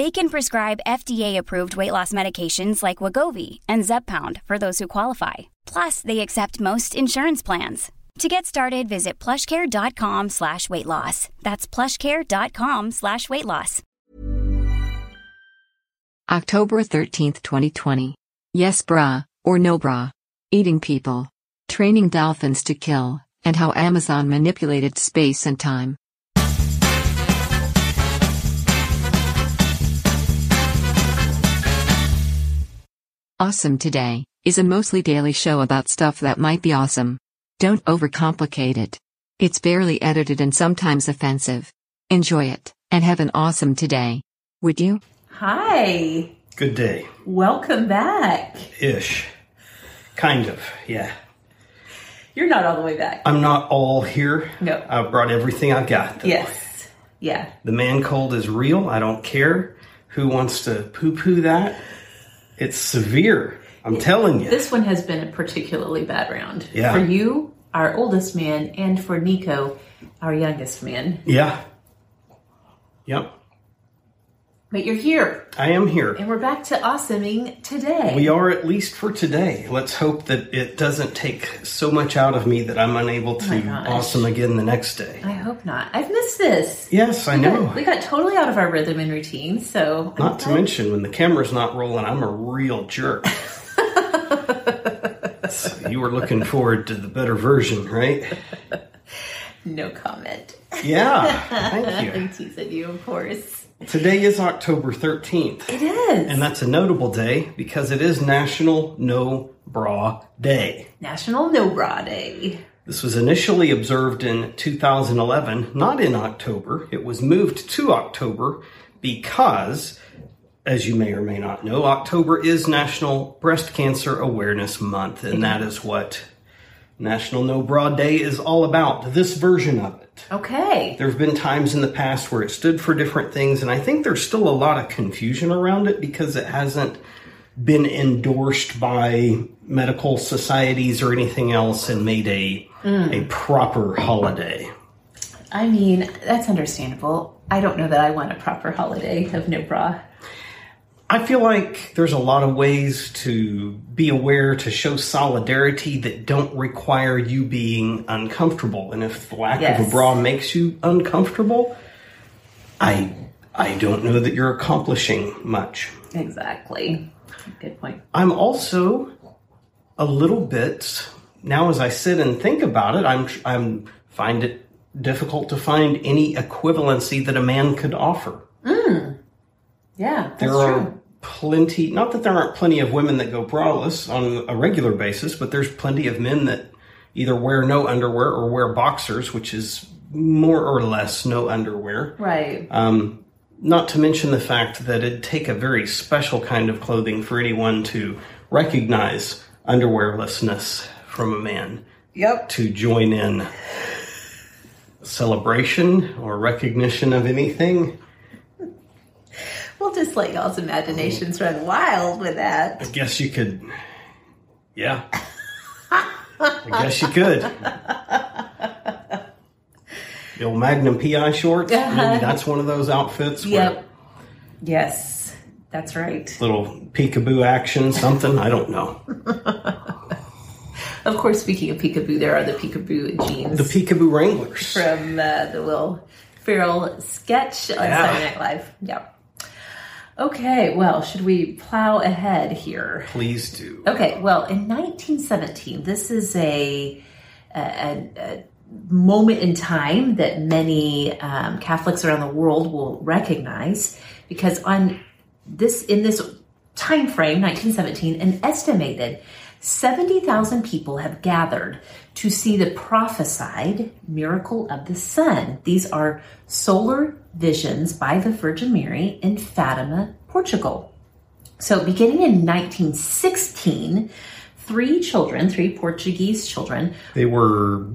They can prescribe FDA-approved weight loss medications like Wegovy and Zepbound for those who qualify. Plus, they accept most insurance plans. To get started, visit plushcare.com slash weight loss. That's plushcare.com slash weight loss. October 13th, 2020. Yes, bra, or no bra. Eating people. Training dolphins to kill, and how Amazon manipulated space and time. Awesome Today is a mostly daily show about stuff that might be awesome. Don't overcomplicate it. It's barely edited and sometimes offensive. Enjoy it, and have an awesome today. Would you? Hi. Good day. Welcome back. Ish. Kind of, yeah. You're not all the way back. I'm not all here. No. I brought everything I got. though. yes. Yeah. The man cold is real. I don't care who wants to poo poo that. It's severe. I'm telling you. This one has been a particularly bad round. Yeah. For you, our oldest man, and for Nico, our youngest man. Yeah. Yep. But you're here, I am here. and we're back to awesoming today. We are at least for today. Let's hope that it doesn't take so much out of me that I'm unable to gosh. awesome again the next day. I hope not. I've missed this. Yes, I We know. got, we got totally out of our rhythm and routine, so. I'm Not to glad- mention, when the camera's not rolling, I'm a real jerk. So you were looking forward to the better version, right? No comment. Yeah, thank you. I'm teasing you, of course. Today is October 13th, It is. and that's a notable day because it is National No Bra Day. National No Bra Day. This was initially observed in 2011, not in October. It was moved to October because, as you may or may not know, October is National Breast Cancer Awareness Month, and that is what National No Bra Day is all about. This version of it. Okay. There have been times in the past where it stood for different things, and I think there's still a lot of confusion around it because it hasn't been endorsed by medical societies or anything else and made a mm. a proper holiday. I mean, that's understandable. I don't know that I want a proper holiday of no bra. I feel like there's a lot of ways to be aware to show solidarity that don't require you being uncomfortable. And if the lack of a bra makes you uncomfortable, I I don't know that you're accomplishing much. Exactly. Good point. I'm also a little bit now as I sit and think about it, I'm I'm find it difficult to find any equivalency that a man could offer. Mm. Yeah, that's There true. Plenty, not that there aren't plenty of women that go braless on a regular basis, but there's plenty of men that either wear no underwear or wear boxers, which is more or less no underwear. Right. Um, not to mention the fact that it'd take a very special kind of clothing for anyone to recognize underwearlessness from a man yep. to join in celebration or recognition of anything. We'll just let y'all's imaginations run wild with that. I guess you could. Yeah. I guess you could. The old Magnum PI shorts. Uh-huh. Maybe that's one of those outfits. where Yep. Yes, that's right. Little peekaboo action, something. I don't know. Of course, speaking of peekaboo, there are the peekaboo jeans The peekaboo Wranglers. from uh, the Will Ferrell sketch on Yeah. Saturday Night Live. Yep. Okay, well, should we plow ahead here? Please do. Okay, well, in 1917, this is a, a, a, moment in time that many um, Catholics around the world will recognize because on this in this time frame, 1917, an estimated 70,000 people have gathered to see the prophesied miracle of the sun. These are solar visions by the Virgin Mary in Fatima, Portugal. So, beginning in 1916, three children, three Portuguese children, They were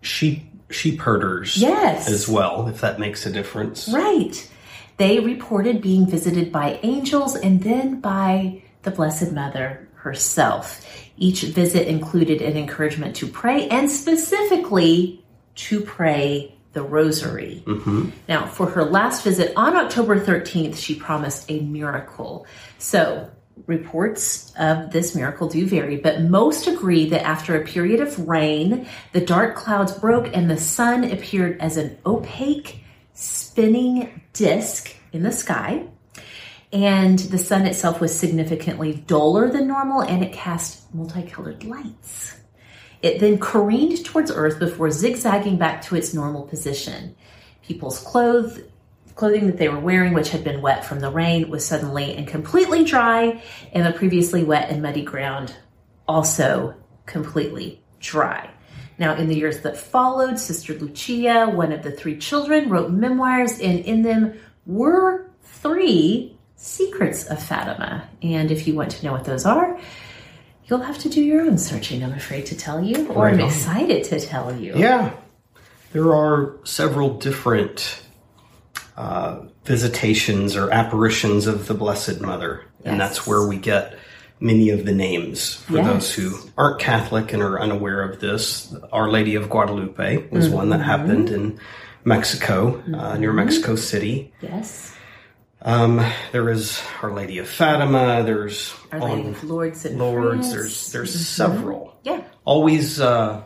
sheep sheep herders. Yes. As well, if that makes a difference. right? They reported being visited by angels and then by the Blessed Mother herself. Each visit included an encouragement to pray and specifically to pray the rosary. Mm-hmm. Now, for her last visit on October 13th, she promised a miracle. So, reports of this miracle do vary, but most agree that after a period of rain, the dark clouds broke and the sun appeared as an opaque, spinning disc in the sky. And the sun itself was significantly duller than normal and it cast multicolored lights. It then careened towards Earth before zigzagging back to its normal position. People's clothes, clothing that they were wearing, which had been wet from the rain, was suddenly and completely dry, and the previously wet and muddy ground also completely dry. Now, in the years that followed, Sister Lucia, one of the three children, wrote memoirs, and in them were three secrets of Fatima. And if you want to know what those are, you'll have to do your own searching, I'm afraid to tell you, or Right I'm excited to tell you. Yeah. There are several different uh, visitations or apparitions of the Blessed Mother. And Yes. that's where we get many of the names. For Yes. those who aren't Catholic and are unaware of this, Our Lady of Guadalupe was one Mm-hmm. that happened in Mexico, uh, near Mexico City. Yes. Um, there is Our Lady of Fatima. There's Our Lady of Lourdes and Lourdes. France. There's there's several Yeah. always uh,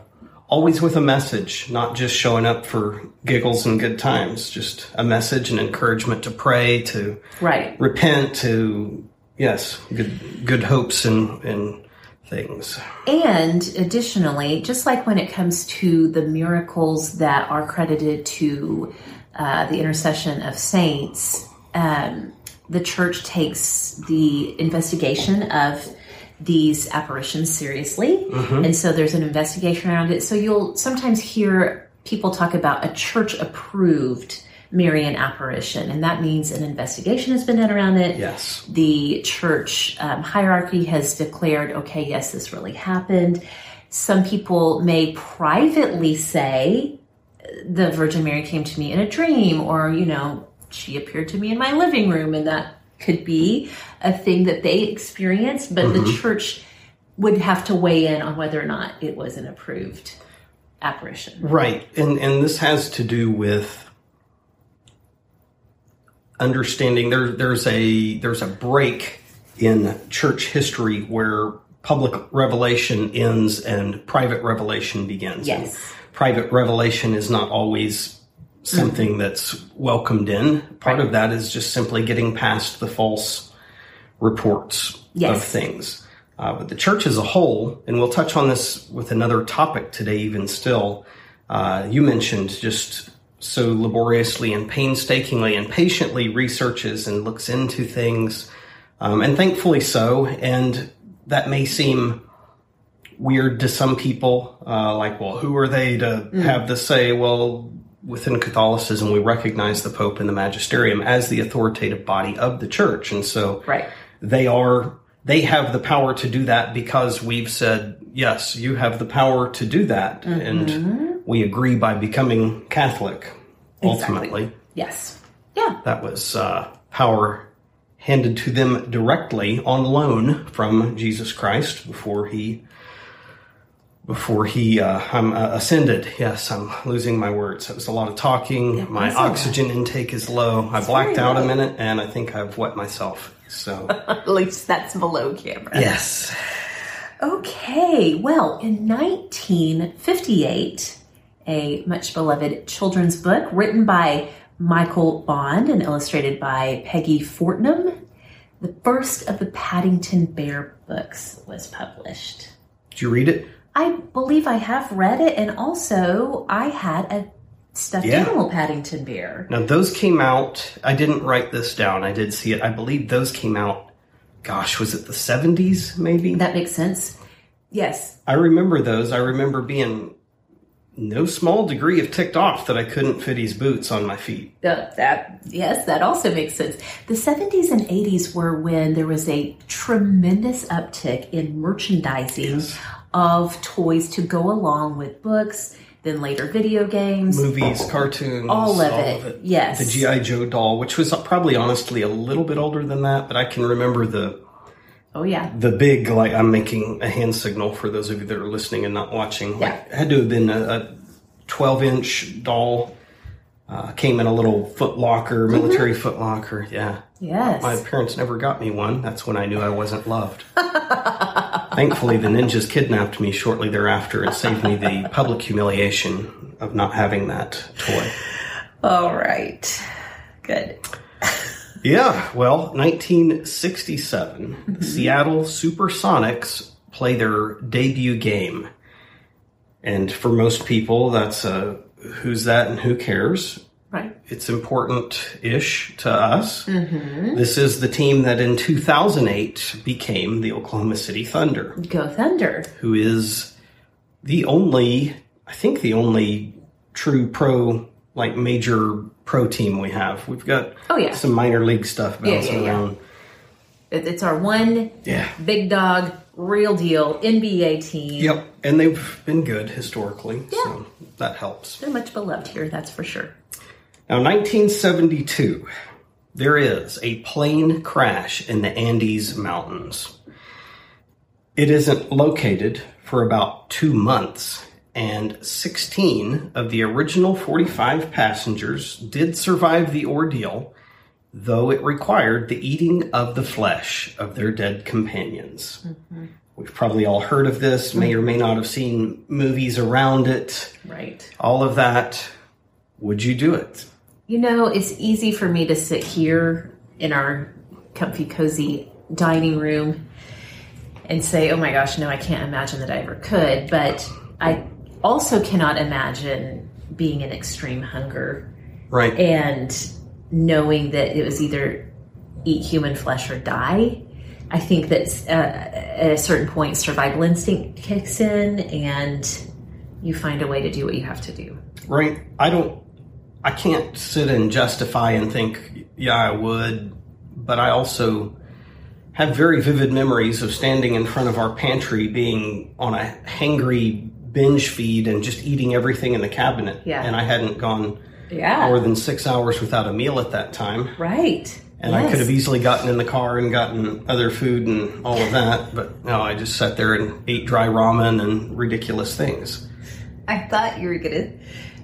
always with a message, not just showing up for giggles and good times. Just a message and encouragement to pray, to Right. repent, to yes, good good hopes and and things. And additionally, just like when it comes to the miracles that are credited to uh, the intercession of saints, um, the church takes the investigation of these apparitions seriously. And so there's an investigation around it. So you'll sometimes hear people talk about a church approved Marian apparition, and that means an investigation has been done around it Yes, the church um, hierarchy has declared, okay, yes, this really happened. Some people may privately say, the Virgin Mary came to me in a dream, or, you know, she appeared to me in my living room, and that could be a thing that they experienced, but the mm-hmm. church would have to weigh in on whether or not it was an approved apparition. right, and and this has to do with understanding there there's a there's a break in church history where public revelation ends and private revelation begins. Yes. And private revelation is not always something that's welcomed in. Part of that is just simply getting past the false reports Yes. of things. Uh, but the church as a whole, and we'll touch on this with another topic today, even still. Uh, you mentioned just so laboriously and painstakingly and patiently researches and looks into things, um, and thankfully so. And that may seem weird to some people, uh, like, well, who are they to have this say? Well, within Catholicism, we recognize the Pope and the Magisterium as the authoritative body of the church, and so Right. they are they have the power to do that because we've said yes you have the power to do that and we agree by becoming catholic ultimately Yes. Yeah. that was uh, power handed to them directly on loan from jesus christ before he before he uh, I'm uh, ascended. Yes, I'm losing my words. It was a lot of talking. my was a lot. oxygen intake is low. I blacked out a minute, and I think I've wet myself. So At least that's below camera. yes, Okay, well, in 1958, a much beloved children's book written by Michael Bond and illustrated by Peggy Fortnum, the first of the Paddington Bear books was published. did you read it? I believe I have read it, and also I had a stuffed Yeah. animal Paddington Bear. Now those came out. I didn't write this down. I did see it. I believe those came out. Gosh, was it the seventies? Maybe. That makes sense. Yes, I remember those. I remember being no small degree of ticked off that I couldn't fit his boots on my feet. Uh, that yes, that also makes sense. The 70s and 80s were when there was a tremendous uptick in merchandising of toys to go along with books, then later video games. Movies, cartoons, All of it, yes. The GI Joe doll, which was probably honestly a little bit older than that, but I can remember the Oh yeah. the big like I'm making a hand signal for those of you that are listening and not watching. Yeah. it had to have been a, a 12 inch doll. Uh, came in a little foot locker, military foot locker. Yeah. Yes. My parents never got me one. That's when I knew I wasn't loved. Thankfully, the ninjas kidnapped me shortly thereafter and saved me the public humiliation of not having that toy. All right. Good. Yeah, well, 1967, the mm-hmm. Seattle Supersonics play their debut game. And for most people, that's a who's that and who cares? Right. It's important ish to us. Mm-hmm. This is the team that in 2008 became the Oklahoma City Thunder, Go Thunder. who is the only, I think, the only true pro, like major pro team we have. We've got Oh, yeah. some minor league stuff Yeah, bouncing yeah, yeah. around. It's our one Yeah. big dog, real deal NBA team. Yep. And they've been good historically. So that helps. They're much beloved here, that's for sure. Now, 1972, there is a plane crash in the Andes Mountains. It isn't located for about two months, and 16 of the original 45 passengers did survive the ordeal, though it required the eating of the flesh of their dead companions. Mm-hmm. We've probably all heard of this, may or may not have seen movies around it, Right. all of that. Would you do it? You know, it's easy for me to sit here in our comfy, cozy dining room and say, oh my gosh, no, I can't imagine that I ever could. But I also cannot imagine being in extreme hunger Right. and knowing that it was either eat human flesh or die. I think that uh, at a certain point, survival instinct kicks in and you find a way to do what you have to do. right. I don't, I can't sit and justify and think, yeah, I would, but I also have very vivid memories of standing in front of our pantry being on a hangry binge feed and just eating everything in the cabinet. Yeah. And I hadn't gone Yeah. more than six hours without a meal at that time. Right. And I could have easily gotten in the car and gotten other food and all of that, but no, I just sat there and ate dry ramen and ridiculous things. I thought you were gonna.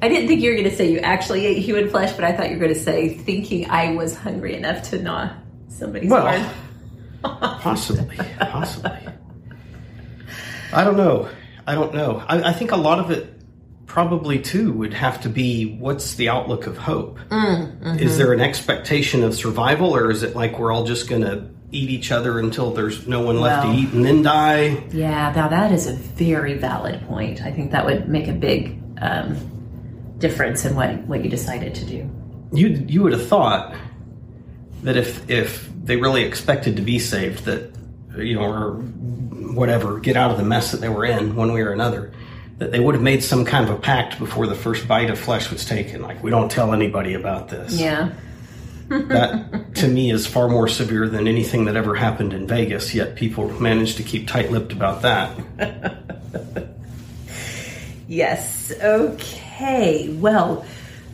I didn't think you were gonna say you actually ate human flesh, but I thought you were gonna say thinking I was hungry enough to gnaw somebody's Well, possibly, possibly. I don't know. I don't know. I, I think a lot of it probably too would have to be what's the outlook of hope? Is there an expectation of survival, or is it like we're all just going to eat each other until there's no one left Well. to eat and then die? Yeah, now that is a very valid point. I think that would make a big um, difference in what what you decided to do. You you would have thought that if if they really expected to be saved, that you know, or whatever, get out of the mess that they were in one way or another, that they would have made some kind of a pact before the first bite of flesh was taken. Like we don't tell anybody about this. Yeah. That to me is far more severe than anything that ever happened in Vegas. Yet people managed to keep tight-lipped about that. Yes. Okay. Hey, well,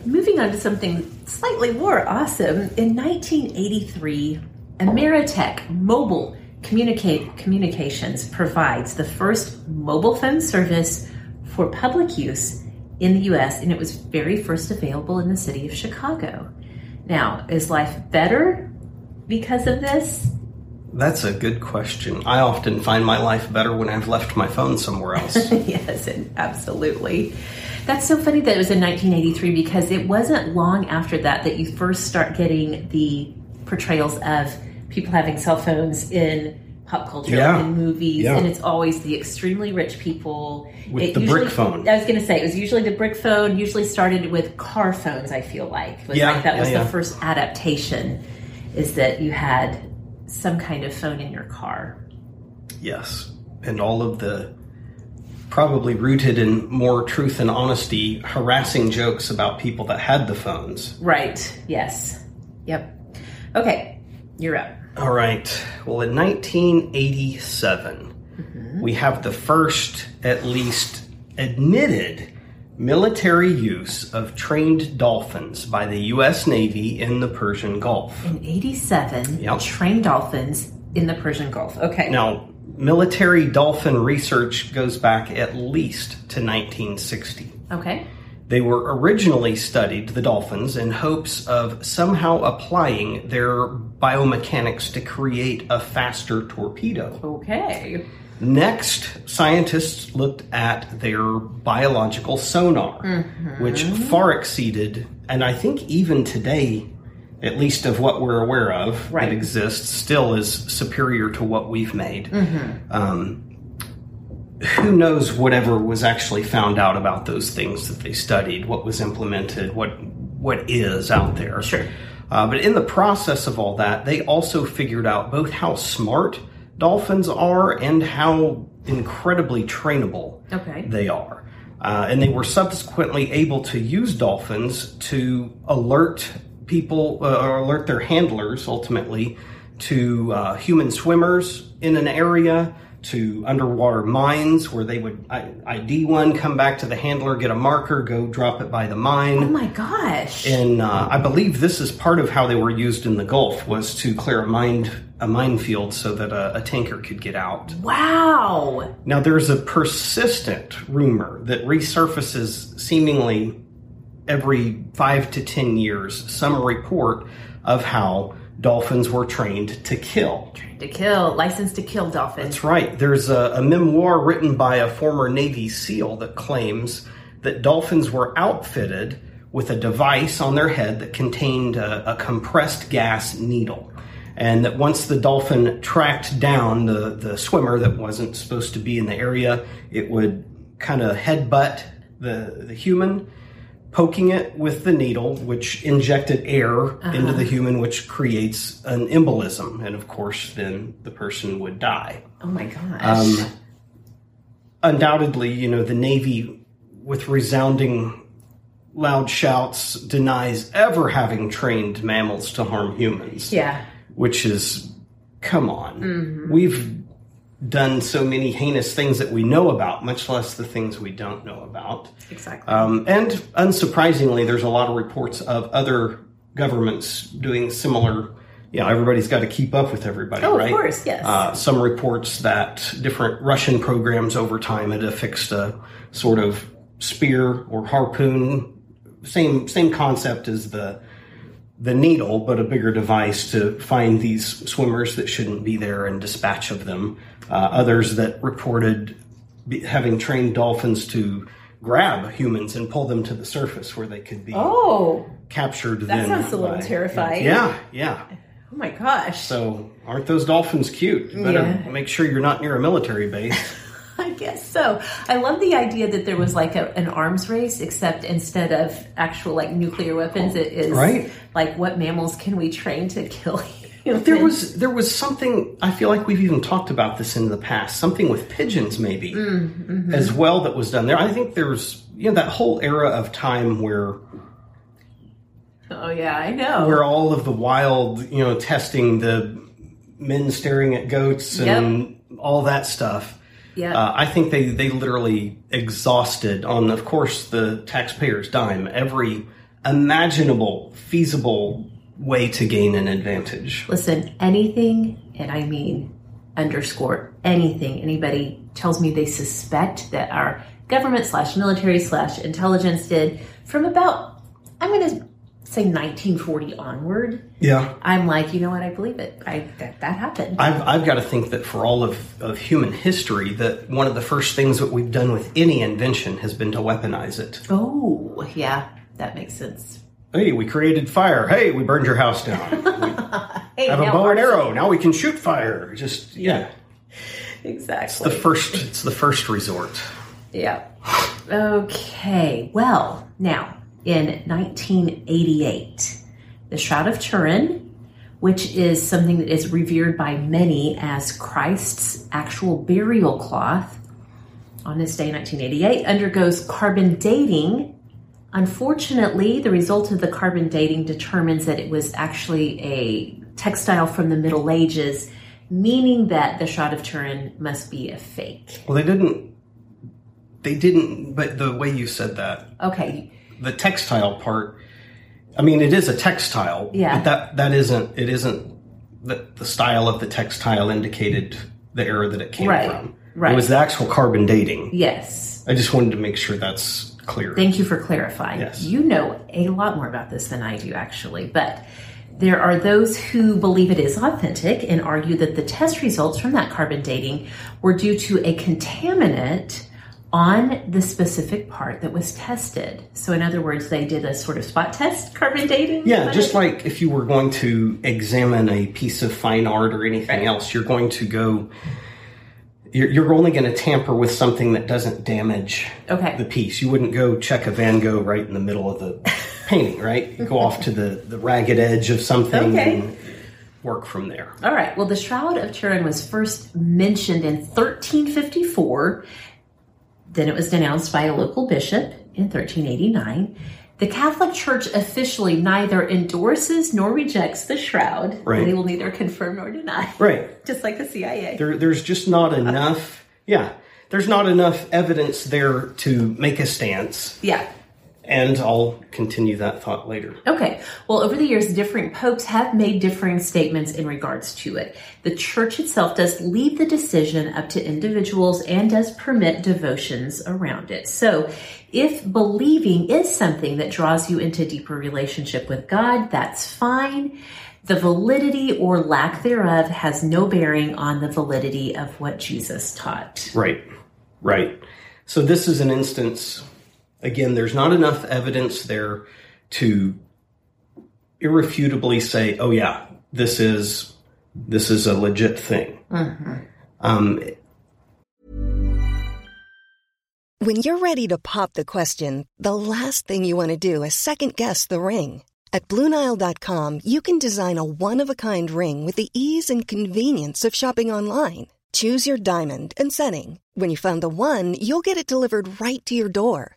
moving on to something slightly more awesome. In 1983, Ameritech Mobile Communicate Communications provides the first mobile phone service for public use in the US, and it was very first available in the city of Chicago. Now, is life better because of this? That's a good question. I often find my life better when I've left my phone somewhere else. yes, and absolutely. That's so funny that it was in 1983 because it wasn't long after that that you first start getting the portrayals of people having cell phones in pop culture, Yeah. like in movies, Yeah. and it's always the extremely rich people With It the usually- brick phone. I was going to say it was usually the brick phone. Usually started with car phones. I feel like was Yeah, like that was yeah, yeah. the first adaptation. Is that you had some kind of phone in your car? Yes. And all of the probably rooted in more truth and honesty, harassing jokes about people that had the phones. Right. Yes. Yep. Okay. You're up. All right. Well, in 1987, mm-hmm. we have the first, at least admitted, military use of trained dolphins by the U.S. Navy in the Persian Gulf. In 87, Yep. trained dolphins in the Persian Gulf. Okay. Now, military dolphin research goes back at least to 1960. Okay. They were originally studied, the dolphins, in hopes of somehow applying their biomechanics to create a faster torpedo. Okay. Next, scientists looked at their biological sonar, mm-hmm. which far exceeded, and I think even today, at least of what we're aware of Right. that exists, still is superior to what we've made. Um, who knows whatever was actually found out about those things that they studied, what was implemented, what what is out there. Sure. Uh, but in the process of all that, they also figured out both how smart dolphins are and how incredibly trainable Okay. they are. Uh, and they were subsequently able to use dolphins to alert people uh, or alert their handlers ultimately to uh, human swimmers in an area, to underwater mines where they would ID one, come back to the handler, get a marker, go drop it by the mine. Oh my gosh. And uh, I believe this is part of how they were used in the Gulf was to clear a mine a minefield so that a, a tanker could get out. wow. Now there's a persistent rumor that resurfaces seemingly every five to ten years. Some report of how dolphins were trained to kill. Trained To kill, licensed to kill dolphins. That's right. There's a, a memoir written by a former Navy SEAL that claims that dolphins were outfitted with a device on their head that contained a, a compressed gas needle. And that once the dolphin tracked down the, the swimmer that wasn't supposed to be in the area, it would kind of headbutt the, the human, poking it with the needle, which injected air into the human, which creates an embolism. And of course, then the person would die Oh my gosh. Um, undoubtedly, you know, the Navy, with resounding loud shouts, denies ever having trained mammals to harm humans. yeah. Which is, come on. We've done so many heinous things that we know about, much less the things we don't know about. Exactly. Um, and unsurprisingly, there's a lot of reports of other governments doing similar. You know, everybody's got to keep up with everybody, Oh, of course, yes. Uh, some reports that different Russian programs over time had affixed a sort of spear or harpoon, same same concept as the the needle, but a bigger device to find these swimmers that shouldn't be there and dispatch of them. Uh, others that reported be, having trained dolphins to grab humans and pull them to the surface where they could be oh. captured. That sounds a little by- terrifying. Yeah, yeah. Oh my gosh. So aren't those dolphins cute? You better Yeah. make sure you're not near a military base. I guess so. I love the idea that there was like a, an arms race, except instead of actual like nuclear weapons, it is Right. like what mammals can we train to kill humans? There was there was something I feel like we've even talked about this in the past. Something with pigeons, maybe as well that was done there. I think there's you know that whole era of time where Oh yeah, I know. where all of the wild you know testing the men staring at goats and all that stuff. yeah. Uh, I think they they literally exhausted on, of course, the taxpayers' dime every imaginable, feasible way to gain an advantage. Listen, anything, and I mean underscore anything anybody tells me they suspect that our government slash military slash intelligence did from about, I'm going to say 1940 onward. Yeah. I'm like, you know what? I believe it. I that, that happened. I've, I've got to think that for all of, of human history, that one of the first things that we've done with any invention has been to weaponize it. oh, yeah, that makes sense. Hey, we created fire. Hey, we burned your house down. Hey, have a bow and arrow. Now we can shoot fire. Just yeah. Exactly. It's The first it's the first resort. Yeah. Okay. Well, now in 1988, the Shroud of Turin, which is something that is revered by many as Christ's actual burial cloth, on this day, 1988, undergoes carbon dating. Unfortunately, the result of the carbon dating determines that it was actually a textile from the Middle Ages, meaning that the Shroud of Turin must be a fake. Well, they didn't. They didn't. But the way you said that, Okay, the textile part. I mean, it is a textile. Yeah. But that that isn't. It isn't. The the style of the textile indicated the era that it came Right, from. right. It was the actual carbon dating. yes. I just wanted to make sure that's clear. Thank you for clarifying. Yes. You know a lot more about this than I do, actually. But there are those who believe it is authentic and argue that the test results from that carbon dating were due to a contaminant on the specific part that was tested. So, in other words, they did a sort of spot test carbon dating. Yeah, just it? like if you were going to examine a piece of fine art or anything else, you're going to go. You're, you're only going to tamper with something that doesn't damage Okay. the piece. You wouldn't go check a Van Gogh right in the middle of the painting, right? You go off to the, the ragged edge of something Okay. and work from there. All right. Well, the Shroud of Turin was first mentioned in 1354. Then it was denounced by a local bishop in 1389. The Catholic Church officially neither endorses nor rejects the shroud. Right. They will neither confirm nor deny. Right. Just like the CIA. There, there's just not enough. Yeah. There's not enough evidence there to make a stance. yeah. And I'll continue that thought later. Okay. Well, over the years, different popes have made differing statements in regards to it. The church itself does leave the decision up to individuals and does permit devotions around it. So, if believing is something that draws you into deeper relationship with God, that's fine. The validity or lack thereof has no bearing on the validity of what Jesus taught. Right, right. So this is an instance. Again, there's not enough evidence there to irrefutably say, "Oh yeah, this is this is a legit thing." Um, When you're ready to pop the question, the last thing you want to do is second guess the ring. At Bluenile.com, you can design a one of a kind ring with the ease and convenience of shopping online. Choose your diamond and setting. When you find the one, you'll get it delivered right to your door.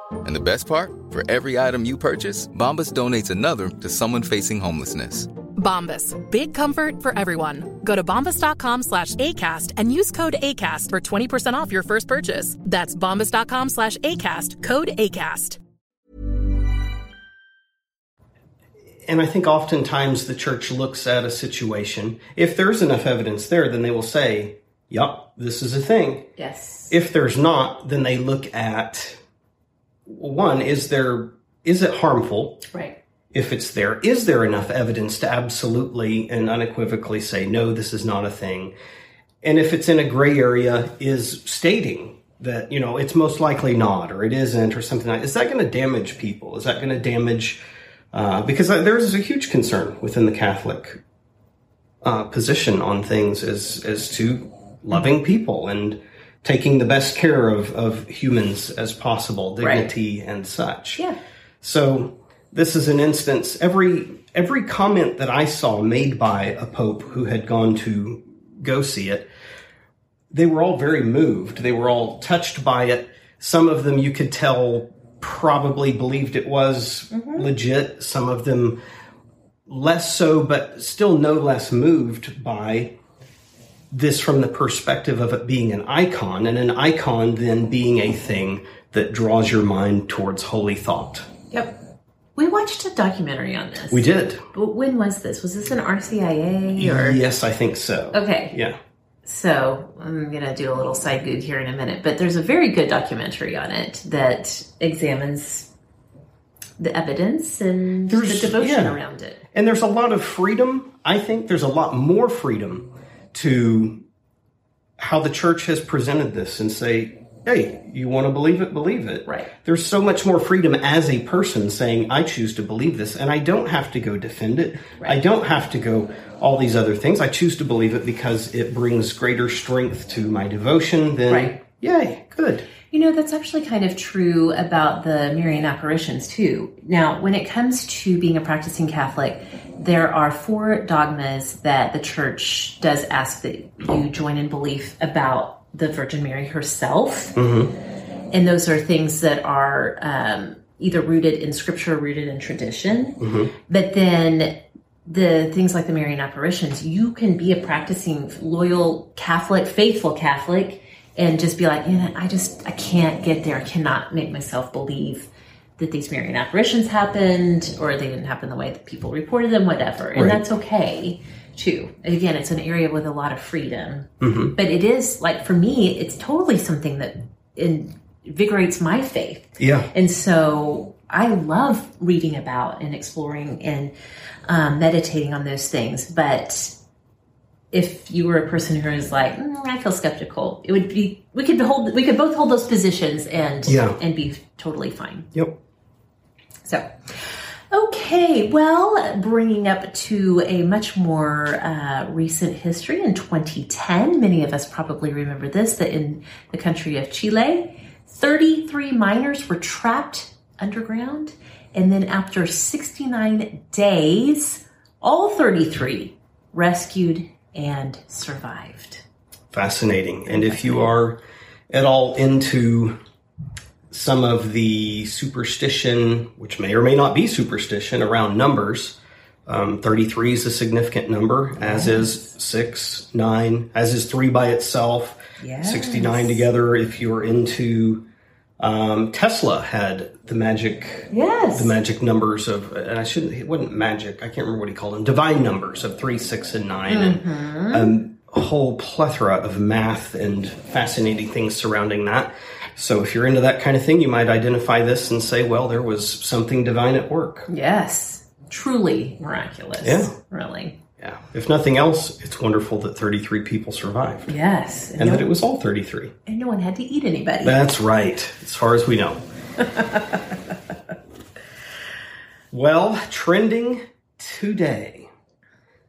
And the best part? For every item you purchase, Bombas donates another to someone facing homelessness. Bombas. Big comfort for everyone. Go to bombas.com slash ACAST and use code ACAST for 20% off your first purchase. That's bombas.com slash ACAST. Code ACAST. and I think oftentimes the church looks at a situation. If there's enough evidence there, then they will say, "Yup, this is a thing." Yes. If there's not, then they look at one: is there is it harmful? Right. if it's there, is there enough evidence to absolutely and unequivocally say, no, this is not a thing? And if it's in a gray area, is stating that, you know, it's most likely not, or it isn't, or something like Is that going to damage people? Is that going to damage, uh, because there's a huge concern within the Catholic uh, position on things as, as to loving people and taking the best care of, of humans as possible, Right. dignity and such. Yeah. So this is an instance. Every every comment that I saw made by a pope who had gone to go see it, they were all very moved. They were all touched by it. Some of them you could tell probably believed it was mm-hmm. legit. Some of them less so, but still no less moved by this from the perspective of it being an icon, and an icon then being a thing that draws your mind towards holy thought. Yep. We watched a documentary on this. We did. But when was this? Was this an RCIA or? Yes, I think so. Okay. Yeah. So I'm going to do a little side goog here in a minute, but there's a very good documentary on it that examines the evidence and There's- the devotion yeah. around it. And there's a lot of freedom. I think there's a lot more freedom to how the church has presented this and say, hey, you want to believe it, believe it. Right. There's so much more freedom as a person saying, I choose to believe this, and I don't have to go defend it. I don't have to go all these other things. I choose to believe it because it brings greater strength to my devotion. Then, Right. yay, good. You know, that's actually kind of true about the Marian apparitions too. Now, when it comes to being a practicing Catholic, there are four dogmas that the church does ask that you join in belief about the Virgin Mary herself. And those are things that are um, either rooted in scripture or rooted in tradition. But then the things like the Marian apparitions, you can be a practicing, loyal Catholic, faithful Catholic, and just be like, you know, I just, I can't get there. I cannot make myself believe that these Marian apparitions happened or they didn't happen the way that people reported them, whatever. And Right. that's okay too. Again, it's an area with a lot of freedom. But it is like, for me, it's totally something that invigorates my faith. Yeah. And so I love reading about and exploring and um, meditating on those things. But if you were a person who is like, "Mm, I feel skeptical, it would be we could hold we could both hold those positions and Yeah. and be totally fine. Yep. So, okay, well, bringing up to a much more uh, recent history in 2010, many of us probably remember this that in the country of Chile, 33 miners were trapped underground, and then after 69 days, all 33 rescued and survived. fascinating. And if you are at all into some of the superstition, which may or may not be superstition around numbers, um, 33 is a significant number, as is 6, 9, as is 3 by itself, Yes. 69 together. If you're into um, Tesla had the magic Yes. the magic numbers of and I shouldn't it wasn't magic I can't remember what he called them divine numbers of three six and 9 and um, a whole plethora of math and fascinating things surrounding that so if you're into that kind of thing you might identify this and say well there was something divine at work Yes, truly miraculous. Yeah. Really. Yeah if nothing else it's wonderful that 33 people survived Yes. and no, that it was all 33 and no one had to eat anybody. That's right, as far as we know. well, trending today.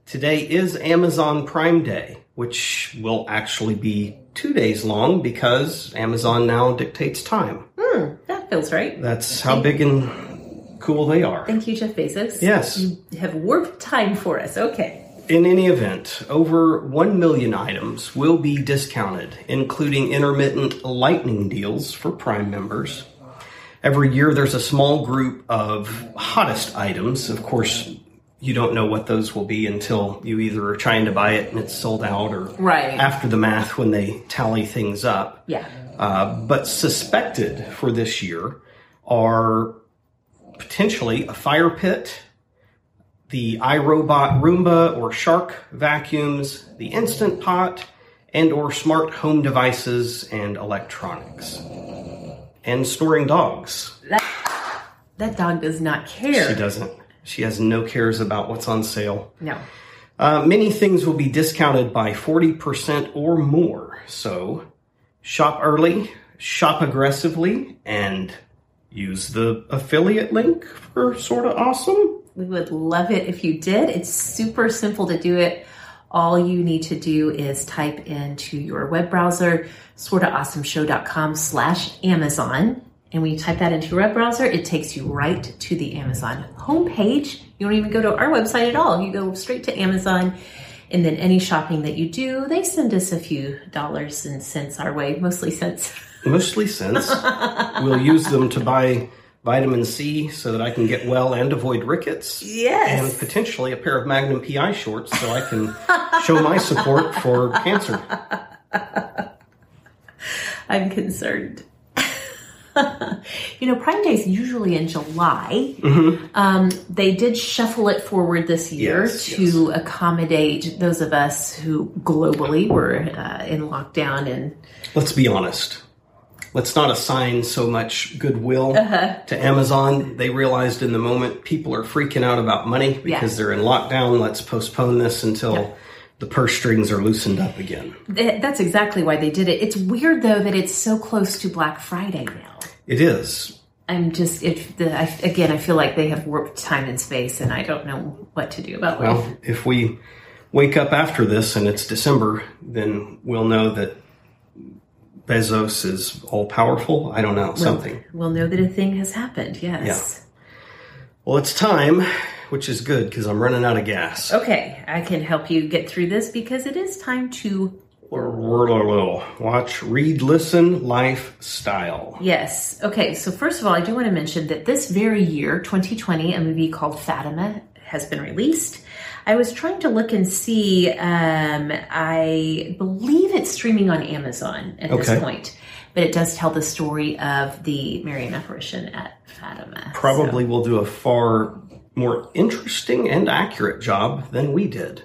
Today is Amazon Prime Day, which will actually be two days long because Amazon now dictates time. Hmm, that feels right. That's how big and cool they are. Thank you, Jeff Bezos. Yes. You have warped time for us. Okay. In any event, over 1 million items will be discounted, including intermittent lightning deals for Prime members. Every year, there's a small group of hottest items. Of course, you don't know what those will be until you either are trying to buy it and it's sold out or Right. after the math when they tally things up. Yeah. Uh, but suspected for this year are potentially a fire pit, the iRobot Roomba or Shark vacuums, the Instant Pot, and or smart home devices and electronics. And snoring dogs. That dog does not care. She doesn't. She has no cares about what's on sale. No. Uh, many things will be discounted by 40% or more. So shop early, shop aggressively, and use the affiliate link for sort of awesome. We would love it if you did. It's super simple to do it. All you need to do is type into your web browser, sortaawesomeshow.com slash Amazon. And when you type that into your web browser, it takes you right to the Amazon homepage. You don't even go to our website at all. You go straight to Amazon And then any shopping that you do, they send us a few dollars and cents our way, mostly cents. Mostly cents. we'll use them to buy vitamin C so that I can get well and avoid rickets. Yes. And potentially a pair of Magnum PI shorts so I can show my support for cancer. I'm concerned. you know, Prime Day is usually in July. Um, they did shuffle it forward this year Yes, to accommodate those of us who globally were uh, in lockdown and Let's be honest. Let's not assign so much goodwill Uh-huh. to Amazon. They realized in the moment people are freaking out about money because Yeah. they're in lockdown. Let's postpone this until the purse strings are loosened up again. that's exactly why they did it. It's weird though that it's so close to Black Friday now. It is. I'm just it. The, I, again, I feel like they have warped time and space, and I don't know what to do about life. Well, if we wake up after this and it's December, then we'll know that Bezos is all powerful. I don't know, something. We'll know that a thing has happened. Yes. Yeah. Well, it's time, which is good because I'm running out of gas. Okay, I can help you get through this because it is time to. Watch, read, listen, lifestyle. Yes. Okay, so first of all, I do want to mention that this very year, 2020, a movie called Fatima has been released. I was trying to look and see, um, I believe it's streaming on Amazon at this point, but it does tell the story of the Marian apparition at Fatima. Probably will do a far more interesting and accurate job than we did.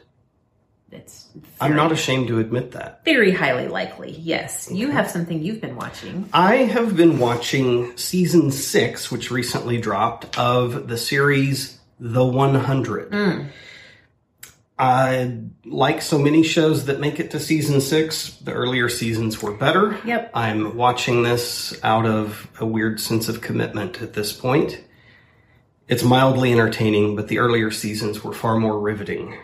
It's I'm not ashamed to admit that. very highly likely. Yes. You have something you've been watching. I have been watching season six, which recently dropped, of the series The 100. I like so many shows that make it to season six. The earlier seasons were better. Yep. I'm watching this out of a weird sense of commitment at this point. It's mildly entertaining, but the earlier seasons were far more riveting.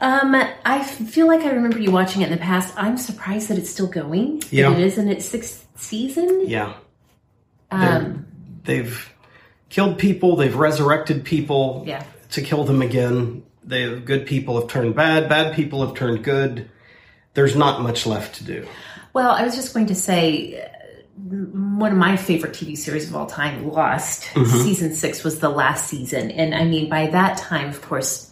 Um, I feel like I remember you watching it in the past. I'm surprised that it's still going. Yeah. It is in its sixth season. Yeah. Um, they've killed people, they've resurrected people Yeah. to kill them again. They good people have turned bad, bad people have turned good. There's not much left to do. Well, I was just going to say uh, one of my favorite TV series of all time, Lost. Mm-hmm. Season six was the last season. And I mean, by that time, of course,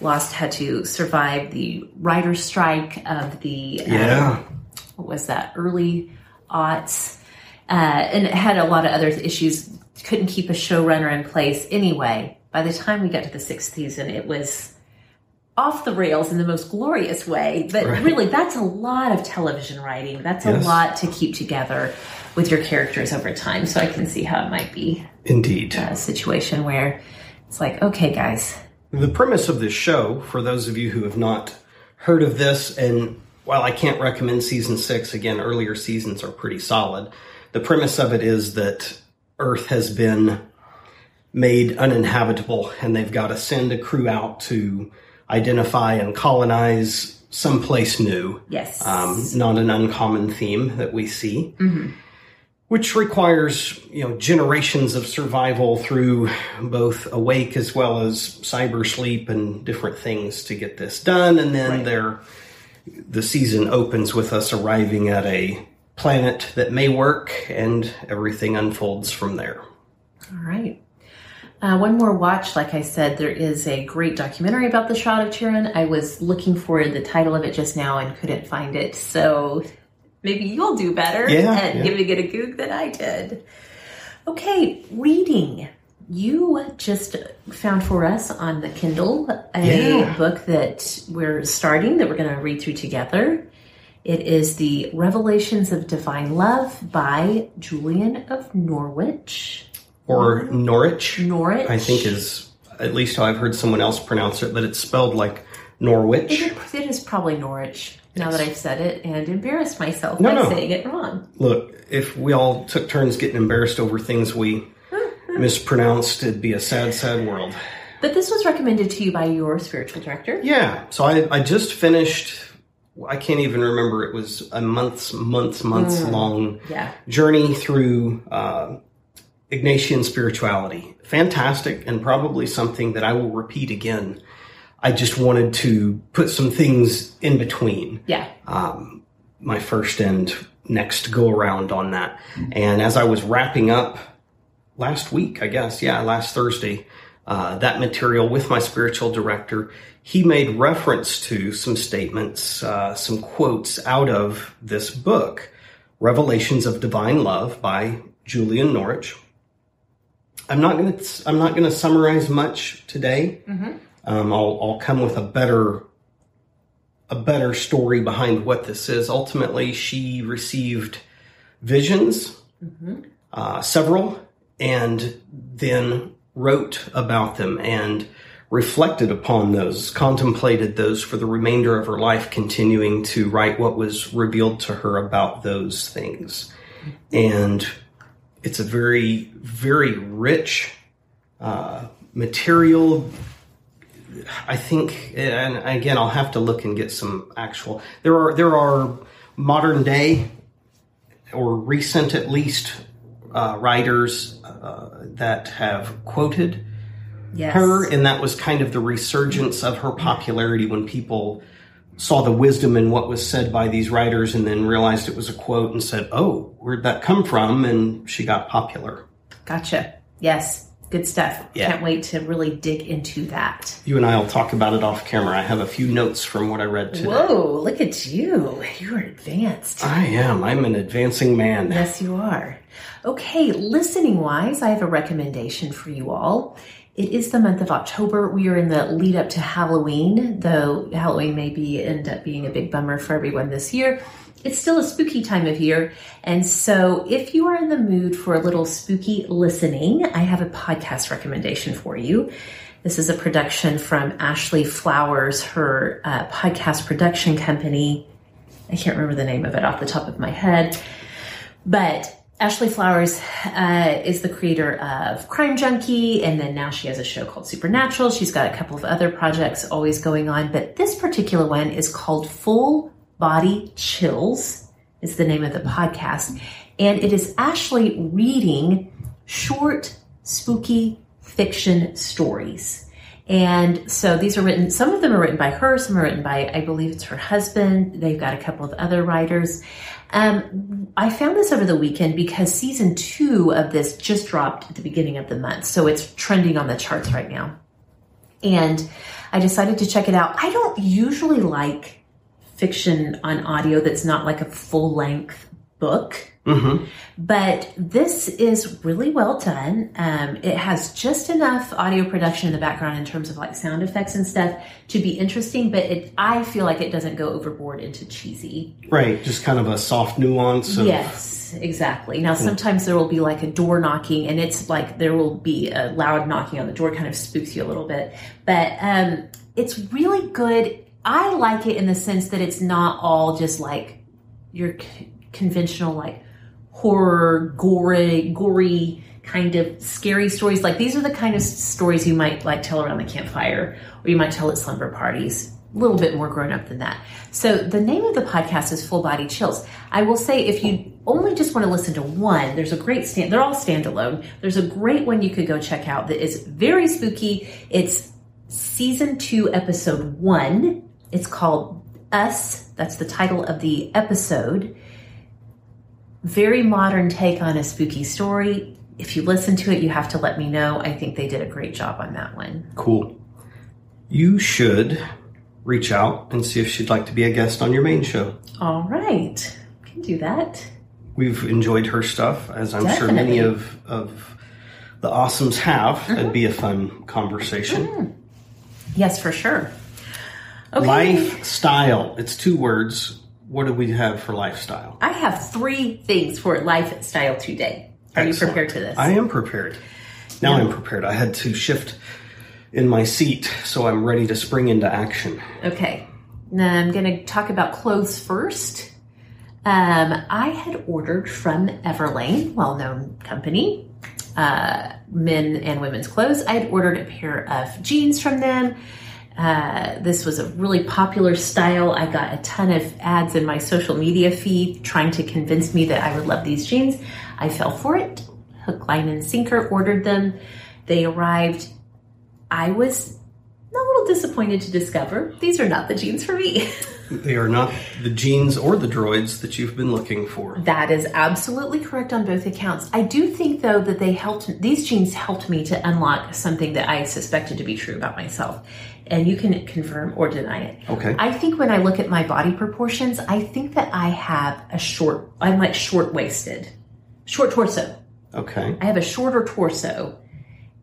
Lost had to survive the writer's strike of the, um, Yeah. what was that, early aughts. Uh, and it had a lot of other issues. Couldn't keep a showrunner in place. Anyway, by the time we got to the sixth season, it was off the rails in the most glorious way. But really, that's a lot of television writing. That's a lot to keep together with your characters over time. So I can see how it might be Indeed. a situation where it's like, okay, guys, The premise of this show, for those of you who have not heard of this, and while I can't recommend season six, again, earlier seasons are pretty solid. The premise of it is that Earth has been made uninhabitable and they've got to send a crew out to identify and colonize someplace new. yes. Um, not an uncommon theme that we see, which requires you know generations of survival through both awake as well as cryo sleep and different things to get this done. And then there, the season opens with us arriving at a planet that may work, and everything unfolds from there. All right. Uh, one more watch. Like I said, there is a great documentary about the Shroud of Turin. I was looking for the title of it just now and couldn't find it. So maybe you'll do better Yeah, at yeah. giving it a goog than I did. Okay, reading. You just found for us on the Kindle a Yeah. book that we're starting that we're going to read through together. It is The Revelations of Divine Love by Julian of Norwich. Or Norwich, Norwich. I think is at least how I've heard someone else pronounce it, but it's spelled like Norwich. It is, it is probably Norwich. Now that I've said it and embarrassed myself No, by no. saying it wrong. Look, if we all took turns getting embarrassed over things we mispronounced, it'd be a sad, sad world. But this was recommended to you by your spiritual director. Yeah. So I, I just finished. I can't even remember. It was a months, months, months long Yeah. journey through uh, Ignatian spirituality. Fantastic, and probably something that I will repeat again. I just wanted to put some things in between. Yeah. Um, my first and next go around on that. And as I was wrapping up last week, I guess, yeah, last Thursday, uh, that material with my spiritual director, he made reference to some statements, uh, some quotes out of this book, Revelations of Divine Love by Julian Norwich. I'm not going to I'm not going to summarize much today. Mm-hmm. Um, I'll I'll come with a better a better story behind what this is. Ultimately, she received visions, Mm-hmm. uh, several, and then wrote about them and reflected upon those, contemplated those for the remainder of her life, continuing to write what was revealed to her about those things. And it's a very, very rich uh, material. I think, and again, I'll have to look and get some actual. There are there are modern day or recent, at least, uh, writers uh, that have quoted Yes. her, and that was kind of the resurgence of her popularity when people saw the wisdom in what was said by these writers, and then realized it was a quote and said, "Oh, where'd that come from?" And she got popular. Gotcha. Yes. Good stuff. Yeah. Can't wait to really dig into that. You and I will talk about it off camera. I have a few notes from what I read today. Whoa, look at you. You're advanced. I am. I'm an advancing man. Yes, you are. Okay, listening wise, I have a recommendation for you all. It is the month of October. We are in the lead up to Halloween, though Halloween may be end up being a big bummer for everyone this year. It's still a spooky time of year. And so if you are in the mood for a little spooky listening, I have a podcast recommendation for you. This is a production from Ashley Flowers, her uh, podcast production company. I can't remember the name of it off the top of my head. But Ashley Flowers uh, is the creator of Crime Junkie, and then now she has a show called Supernatural. She's got a couple of other projects always going on, but this particular one is called Full Body Chills, is the name of the podcast. And it is Ashley reading short, spooky fiction stories. And so these are written, some of them are written by her, some are written by, I believe it's her husband. They've got a couple of other writers. Um, I found this over the weekend because season two of this just dropped at the beginning of the month. So it's trending on the charts right now. And I decided to check it out. I don't usually like fiction on audio that's not like a full length book. Mm-hmm. But this is really well done. Um, it has just enough audio production in the background in terms of like sound effects and stuff to be interesting, but it, I feel like it doesn't go overboard into cheesy. Right, just kind of a soft nuance. Of, Yes, exactly. Now, sometimes there will be like a door knocking, and it's like there will be a loud knocking on the door, kind of spooks you a little bit. But um, it's really good. I like it in the sense that it's not all just like your c- conventional, like horror, gory, gory kind of scary stories. Like these are the kind of stories you might like tell around the campfire, or you might tell at slumber parties. A little bit more grown up than that. So the name of the podcast is Full Body Chills. I will say if you only just want to listen to one, there's a great stand. They're all standalone. There's a great one you could go check out that is very spooky. It's season two, episode one. It's called Us. That's the title of the episode. Very modern take on a spooky story. If you listen to it, you have to let me know. I think they did a great job on that one. Cool. You should reach out and see if she'd like to be a guest on your main show. All right. Can do that. We've enjoyed her stuff, as I'm sure many of, of the awesomes have. Mm-hmm. It'd be a fun conversation. Mm-hmm. Yes, for sure. Okay. Lifestyle. It's two words. What do we have for lifestyle? I have three things for lifestyle today. Are you prepared to this? I am prepared. Now I'm prepared. I had to shift in my seat, so I'm ready to spring into action. Okay. Now I'm going to talk about clothes first. Um, I had ordered from Everlane, well known company, uh, men and women's clothes. I had ordered a pair of jeans from them. Uh, this was a really popular style. I got a ton of ads in my social media feed trying to convince me that I would love these jeans. I fell for it. Hook, line, and sinker ordered them. They arrived. I was a little disappointed to discover these are not the jeans for me. They are not the genes or the droids that you've been looking for. That is absolutely correct on both accounts. I do think though that they helped these genes helped me to unlock something that I suspected to be true about myself. And you can confirm or deny it. Okay. I think when I look at my body proportions, I think that I have a short I'm like short waisted. Short torso. Okay. I have a shorter torso.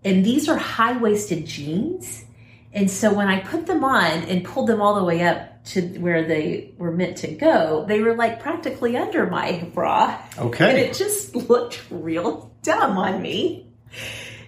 And these are high waisted jeans. And so when I put them on and pulled them all the way up to where they were meant to go, they were like practically under my bra. Okay. And it just looked real dumb on me.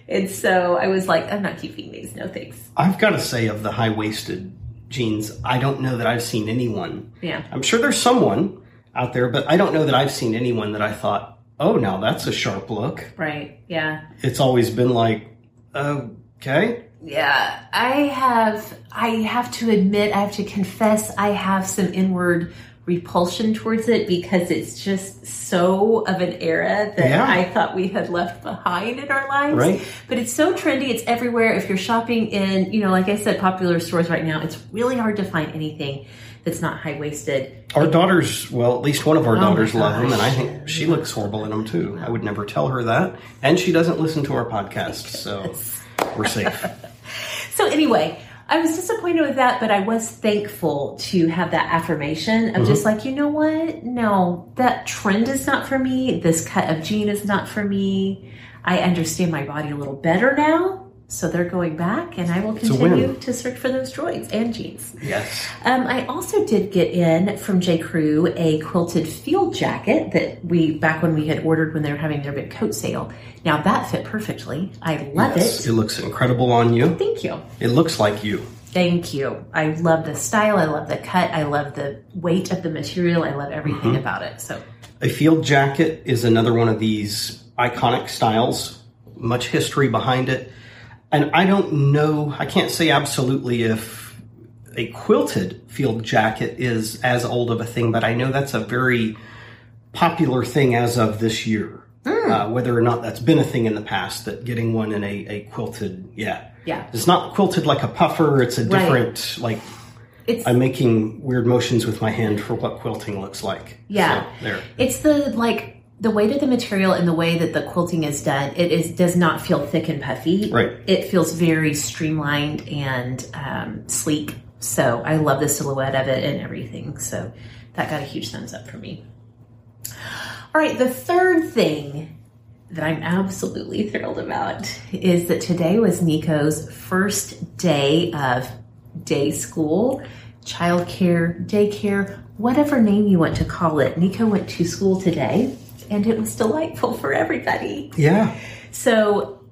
And so I was like, I'm not keeping these. No thanks. I've got to say, of the high waisted jeans, I don't know that I've seen anyone. Yeah. I'm sure there's someone out there, but I don't know that I've seen anyone that I thought, oh, now that's a sharp look. Right. Yeah. It's always been like, okay. Yeah, I have. I have to admit, I have to confess, I have some inward repulsion towards it because it's just so of an era that Yeah. I thought we had left behind in our lives. Right. But it's so trendy; it's everywhere. If you're shopping in, you know, like I said, popular stores right now, it's really hard to find anything that's not high waisted. Our daughters, well, at least one of our Oh daughters love them, and I think she looks horrible in them too. I would never tell her that. And she doesn't listen to our podcast, so we're safe. So anyway, I was disappointed with that, but I was thankful to have that affirmation of mm-hmm. just like, you know what? No, that trend is not for me. This cut of jean is not for me. I understand my body a little better now. So they're going back, and I will continue to search for those droids and jeans. Yes. Um, I also did get in from J. Crew a quilted field jacket that we back when we had ordered when they were having their big coat sale. Now that fit perfectly. I love Yes. it. It looks incredible on you. Thank you. It looks like you. Thank you. I love the style. I love the cut. I love the weight of the material. I love everything about it. So, A field jacket is another one of these iconic styles, much history behind it. And I don't know, I can't say absolutely if a quilted field jacket is as old of a thing, but I know that's a very popular thing as of this year. Uh, whether or not that's been a thing in the past, that getting one in a, a quilted, yeah. Yeah. It's not quilted like a puffer, it's a Right. different, like, it's I'm making weird motions with my hand for what quilting looks like. yeah. So, there. It's the like the weight of the material and the way that the quilting is done. It is does not feel thick and puffy. Right. It feels very streamlined and um, sleek. So I love the silhouette of it and everything. So that got a huge thumbs up for me. All right, the third thing that I'm absolutely thrilled about is that today was Nico's first day of day school, childcare, daycare, whatever name you want to call it. Nico went to school today and it was delightful for everybody. Yeah. So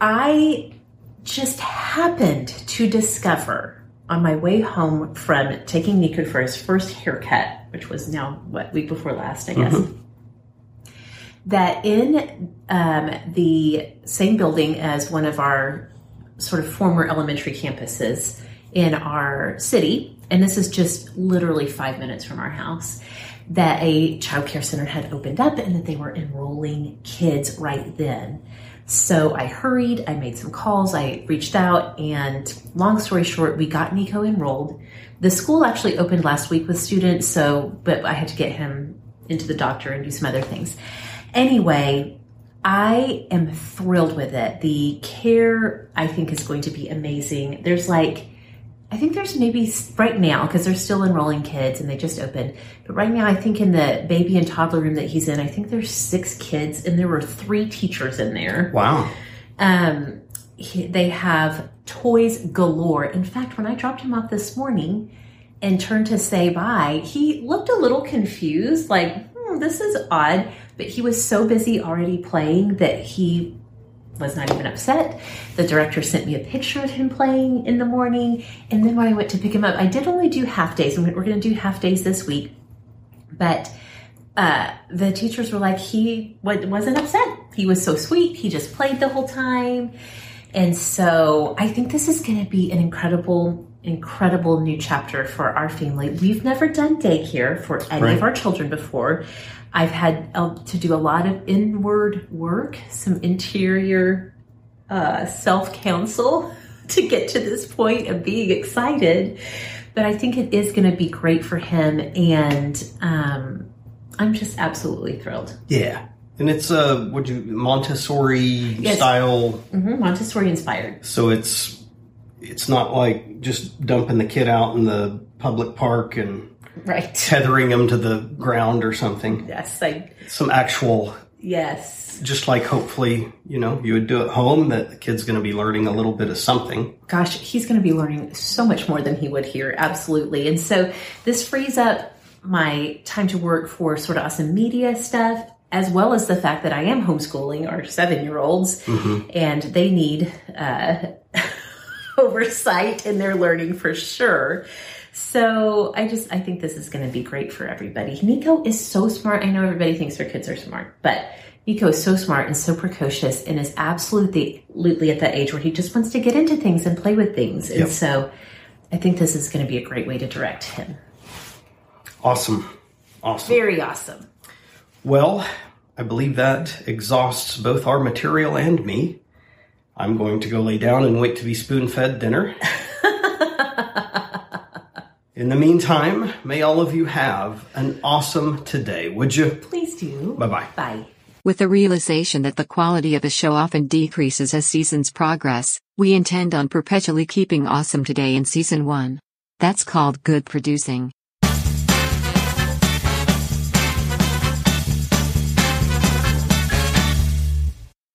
I just happened to discover on my way home from taking Nico for his first haircut, which was now what week before last, I guess, that in um, the same building as one of our sort of former elementary campuses in our city, and this is just literally five minutes from our house, that a childcare center had opened up and that they were enrolling kids right then. So I hurried, I made some calls, I reached out, and long story short, we got Nico enrolled. The school actually opened last week with students, so, but I had to get him into the doctor and do some other things. Anyway, I am thrilled with it. The care, I think, is going to be amazing. There's like, I think there's maybe right now, because they're still enrolling kids and they just opened, but right now, I think in the baby and toddler room that he's in, I think there's six kids and there were three teachers in there. Wow. Um, he, they have toys galore. In fact, when I dropped him off this morning and turned to say bye, he looked a little confused, like, hmm, this is odd. But he was so busy already playing that he was not even upset. The director sent me a picture of him playing in the morning. And then when I went to pick him up, I did only do half days. We're going to do half days this week. But uh, the teachers were like, he wa- wasn't upset. He was so sweet. He just played the whole time. And so I think this is going to be an incredible, incredible new chapter for our family. We've never done daycare for any Right. of our children before. I've had uh, to do a lot of inward work, some interior uh, self counsel to get to this point of being excited. But I think it is going to be great for him, and um, I'm just absolutely thrilled. Yeah. And it's a would you Montessori Yes. style hmm Montessori inspired. so it's it's not like just dumping the kid out in the public park and Right. tethering him to the ground or something. Yes. I, Some actual yes. just like hopefully, you know, you would do at home that the kid's going to be learning a little bit of something. gosh, he's going to be learning so much more than he would here. Absolutely. And so this frees up my time to work for sort of awesome media stuff, as well as the fact that I am homeschooling our seven year olds and they need uh, oversight in their learning for sure. So I just I think this is going to be great for everybody. Nico is so smart. I know everybody thinks their kids are smart, but Nico is so smart and so precocious and is absolutely absolutely at that age where he just wants to get into things and play with things. And so I think this is going to be a great way to direct him. Awesome. Awesome. Very awesome. Well, I believe that exhausts both our material and me. I'm going to go lay down and wait to be spoon fed dinner. In the meantime, may all of you have an awesome today, would you? Please do. Bye bye. Bye. With the realization that the quality of a show often decreases as seasons progress, we intend on perpetually keeping awesome today in season 1. That's called good producing.